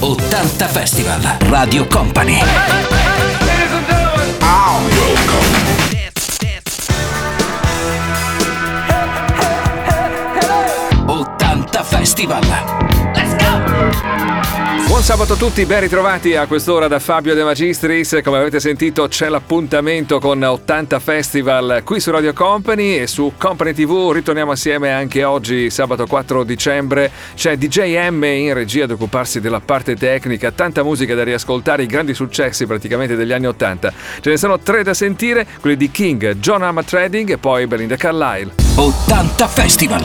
80 Festival, Radio Company. Buon sabato a tutti, ben ritrovati a quest'ora da Fabio De Magistris. Come avete sentito c'è l'appuntamento con 80 Festival qui su Radio Company e su Company TV. Ritorniamo assieme anche oggi, sabato 4 dicembre. C'è DJ M in regia ad occuparsi della parte tecnica, tanta musica da riascoltare, i grandi successi praticamente degli anni 80. Ce ne sono tre da sentire, quelli di King, John Arma Trading e poi Belinda Carlisle. 80 Festival!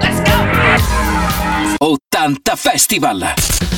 Let's go! 80 Festival!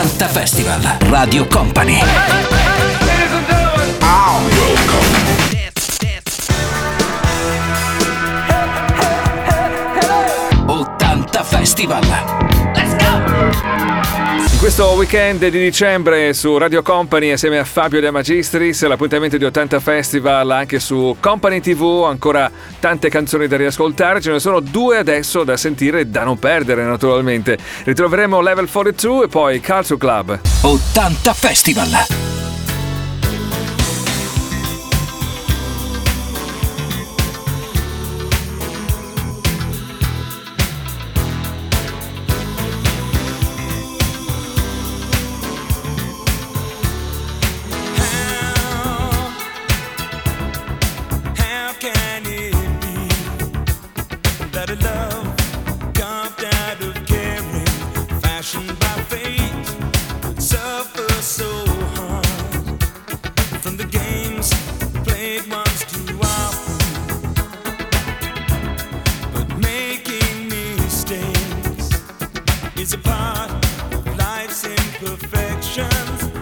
Santa Festival, Radio Company. Ottanta Festival. In questo weekend di dicembre su Radio Company assieme a Fabio De Magistris, l'appuntamento di 80 Festival anche su Company TV, ancora tante canzoni da riascoltare, ce ne sono due adesso da sentire e da non perdere naturalmente. Ritroveremo Level 42 e poi Culture Club. 80 Festival! emotions.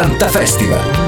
80 Festival.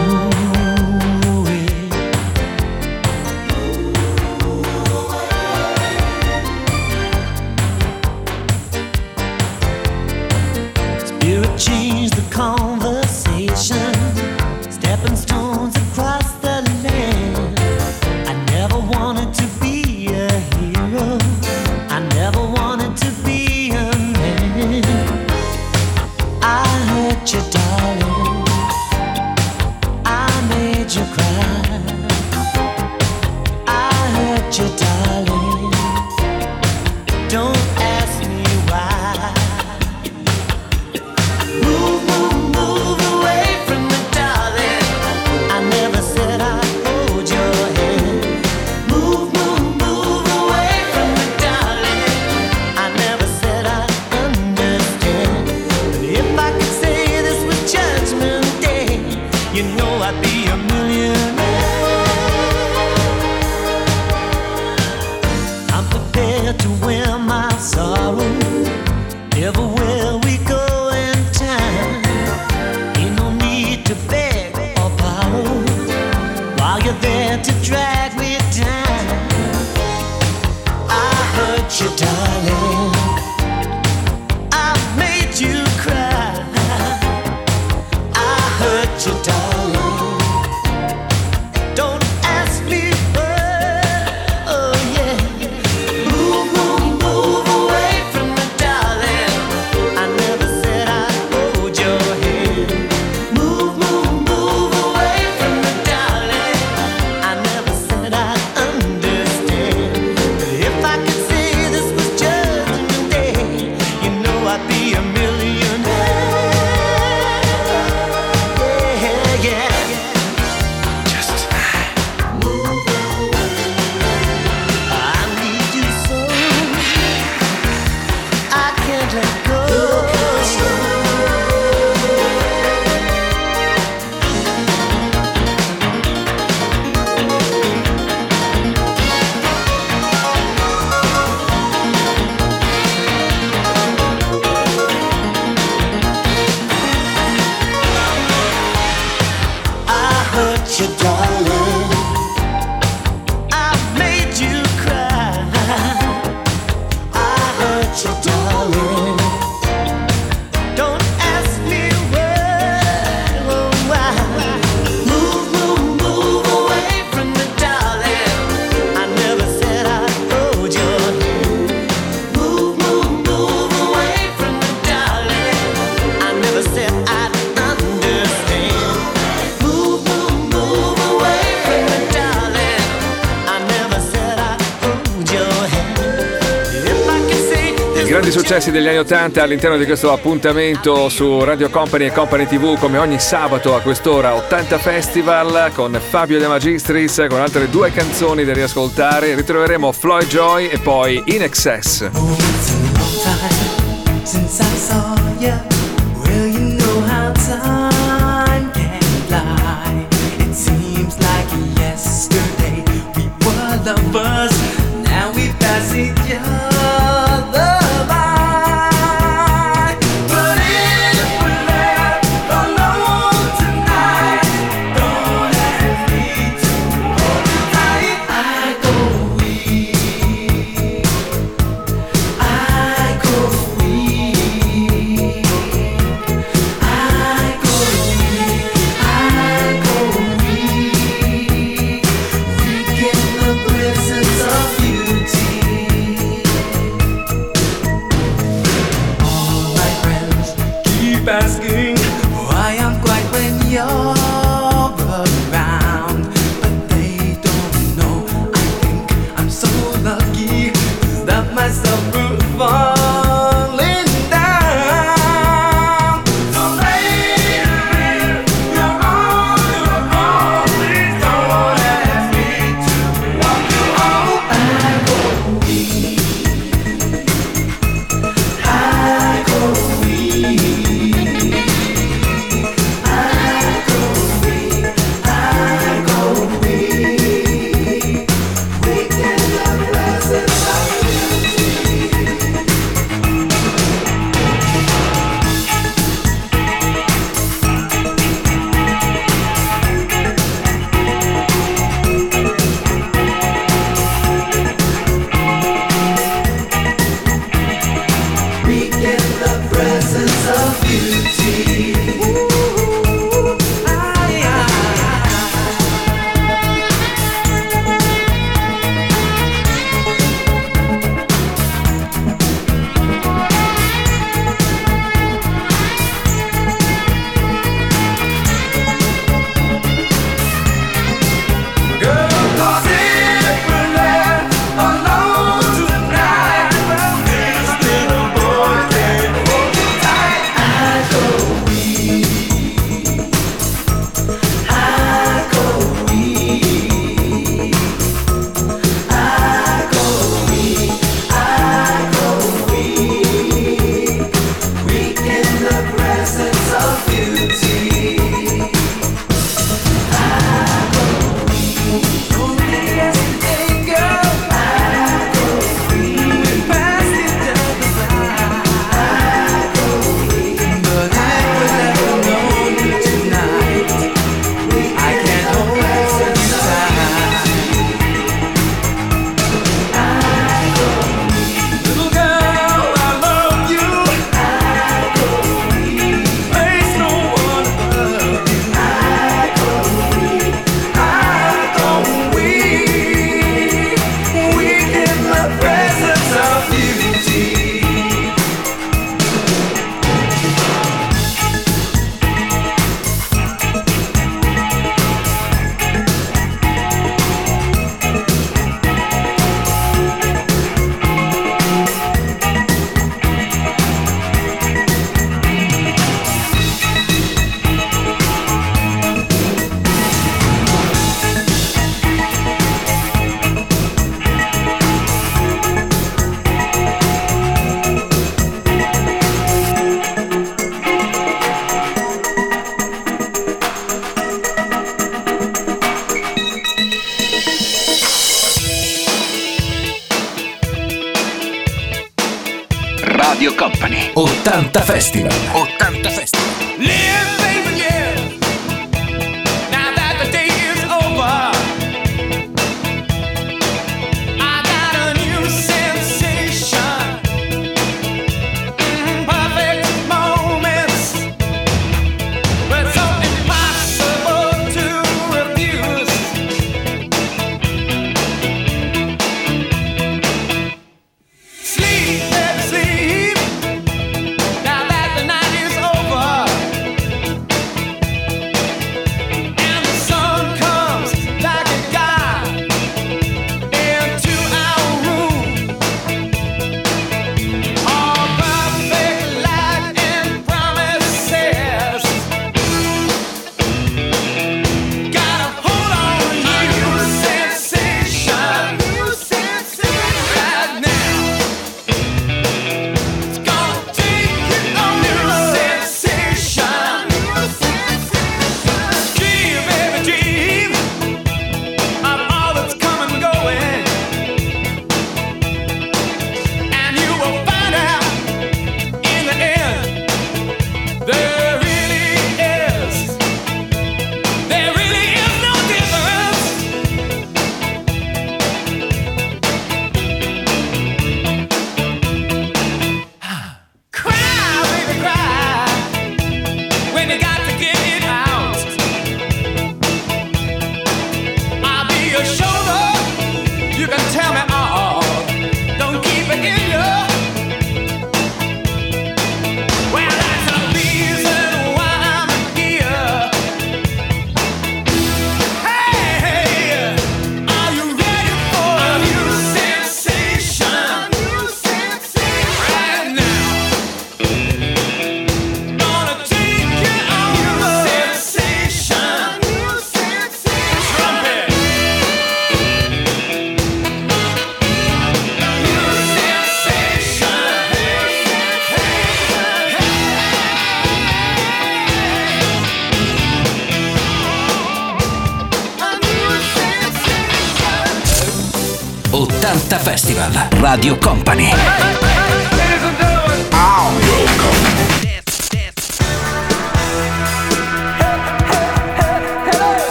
successi degli anni 80 all'interno di questo appuntamento su Radio Company e Company TV come ogni sabato a quest'ora 80 Festival con Fabio De Magistris con altre due canzoni da riascoltare. Ritroveremo Floyd Joy e poi In Excess. Oh,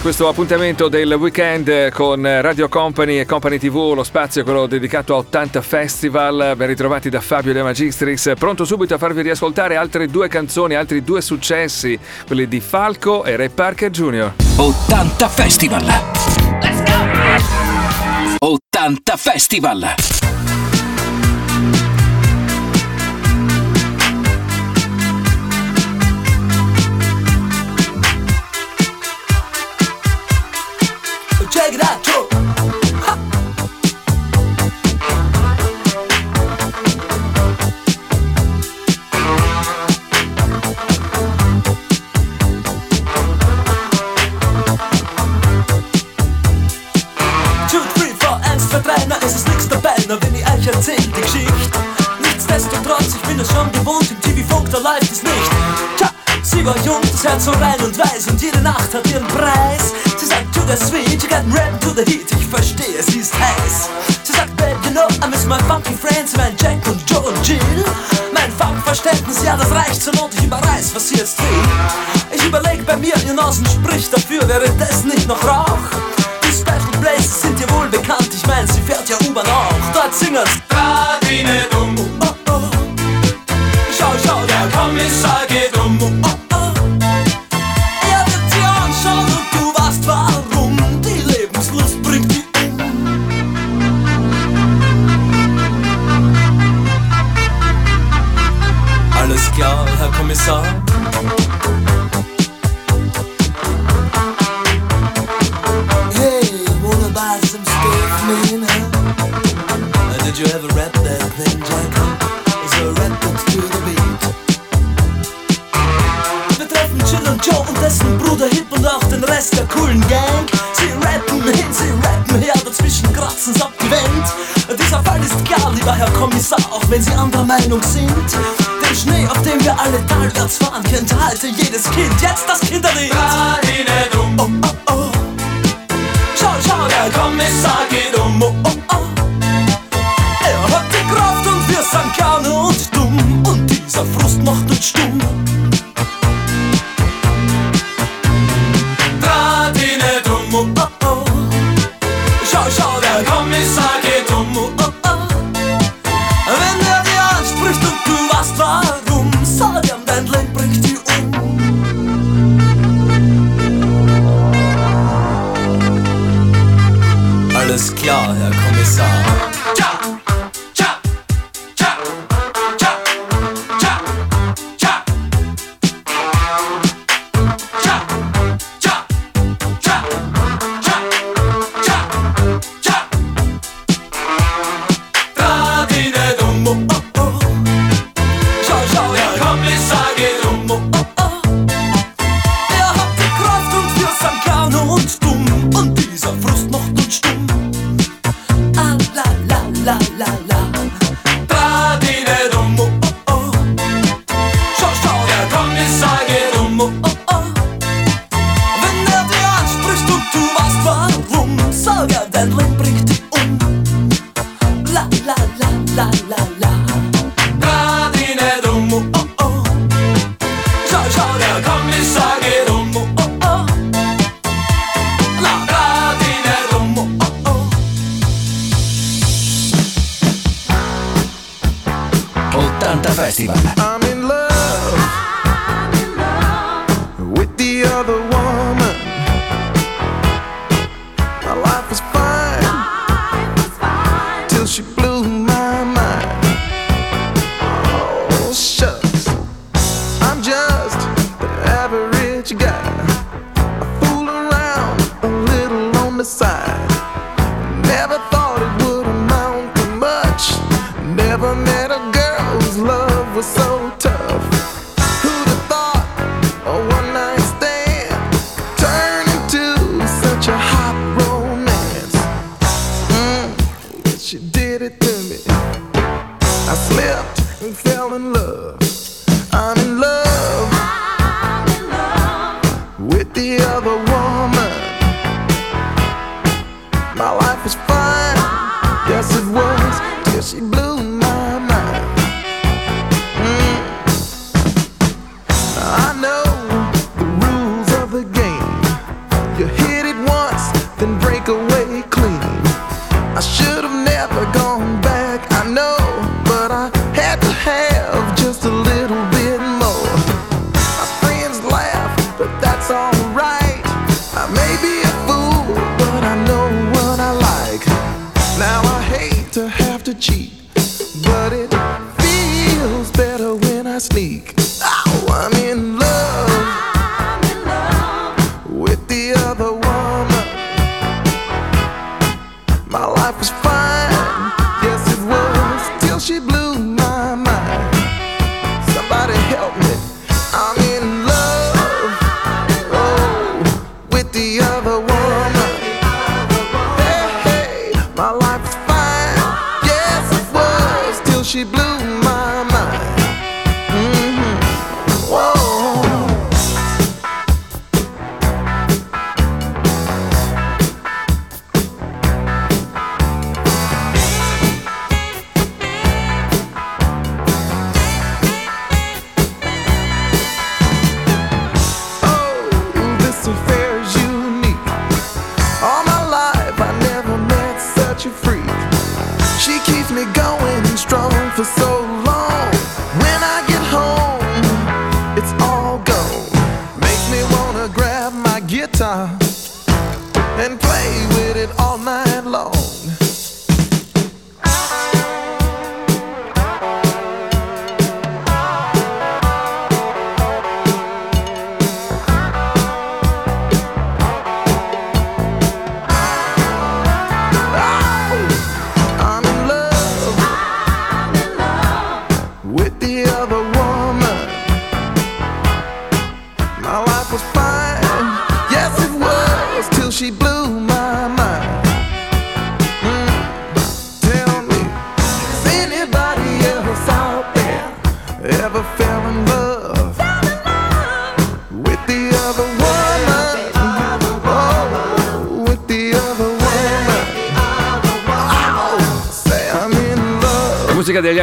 questo appuntamento del weekend con Radio Company e Company TV, lo spazio quello dedicato a 80 Festival, ben ritrovati da Fabio De Magistris, pronto subito a farvi riascoltare altre due canzoni, altri due successi, quelli di Falco e Ray Parker Jr. 80 Festival! Let's go! 80 Festival! schaut so rein und weiß und jede Nacht hat ihren Preis. Sie sagt, to the sweet, you got rap to the heat, ich verstehe, sie ist heiß. Sie sagt, babe, you know, I miss my funky friends, mein Jack und Joe und Jill. Mein Funkverständnis, ja, das reicht. klar, Herr Kommissar. Hey, wanna buy some steak, man? Huh? Uh, did you ever rap that thing, Jack? Is a rap that's to the beat? Wir treffen Chill und Joe und dessen Bruder Hip und auch den Rest der coolen Gang. Sie rappen hin, sie rappen her, dazwischen kratzen's ab die Wand. Dieser Fall ist klar, lieber Herr Kommissar, auch wenn Sie anderer Meinung sind dem Schnee, auf dem wir alle talwärts fahren, kennt halte jedes Kind jetzt das Kinderlied. Radine. never met a girl whose love was so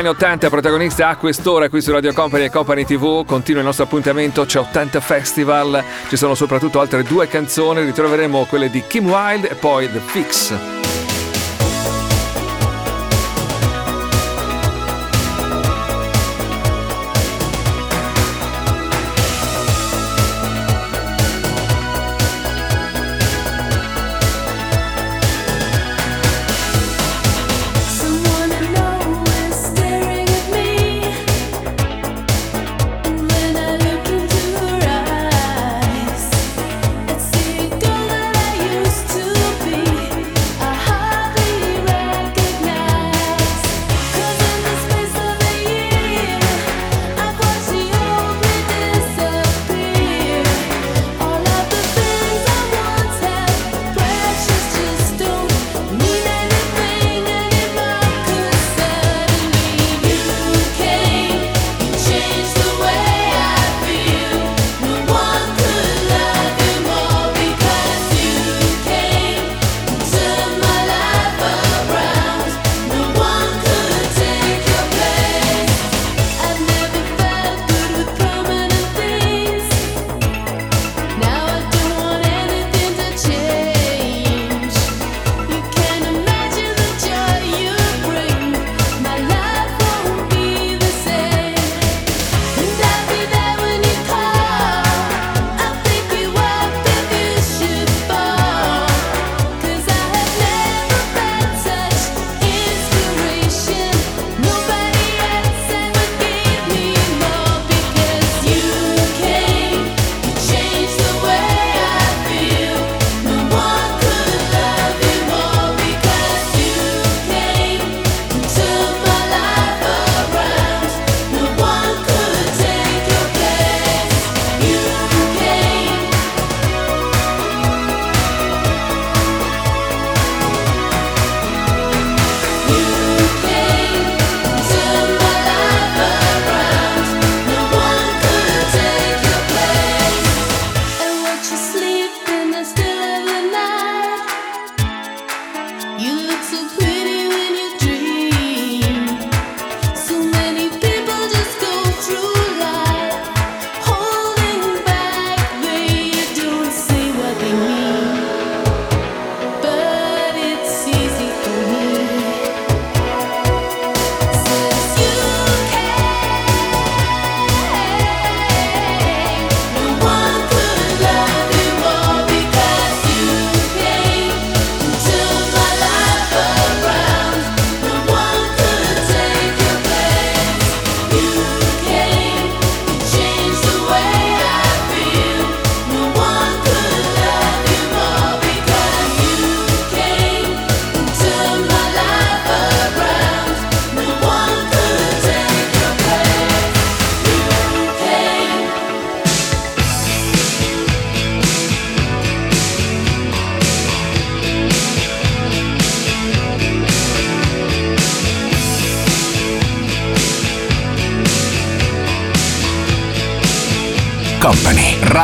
anni 80 protagonista a quest'ora qui su Radio Company e Company TV continua il nostro appuntamento c'è 80 Festival. Ci sono soprattutto altre due canzoni ritroveremo quelle di Kim Wilde e poi The Fix.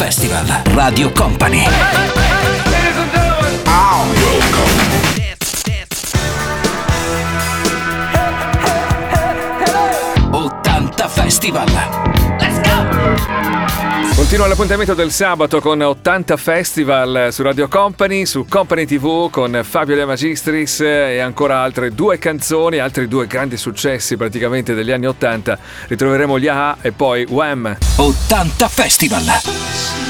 Festival, Radio Company. Festival. Continua l'appuntamento del sabato con 80 Festival su Radio Company, su Company TV con Fabio De Magistris e ancora altre due canzoni, altri due grandi successi praticamente degli anni 80. Ritroveremo gli AHA e poi Wham! 80 Festival!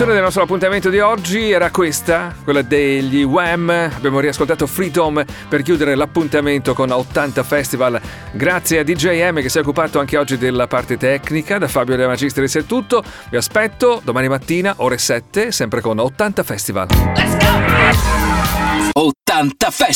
Canzone del nostro appuntamento di oggi era questa, quella degli Wham. Abbiamo riascoltato Freedom per chiudere l'appuntamento con 80 Festival. Grazie a DJ M che si è occupato anche oggi della parte tecnica. Da Fabio De Magistris è tutto. Vi aspetto domani mattina, ore 7, sempre con 80 Festival. 80 Festival.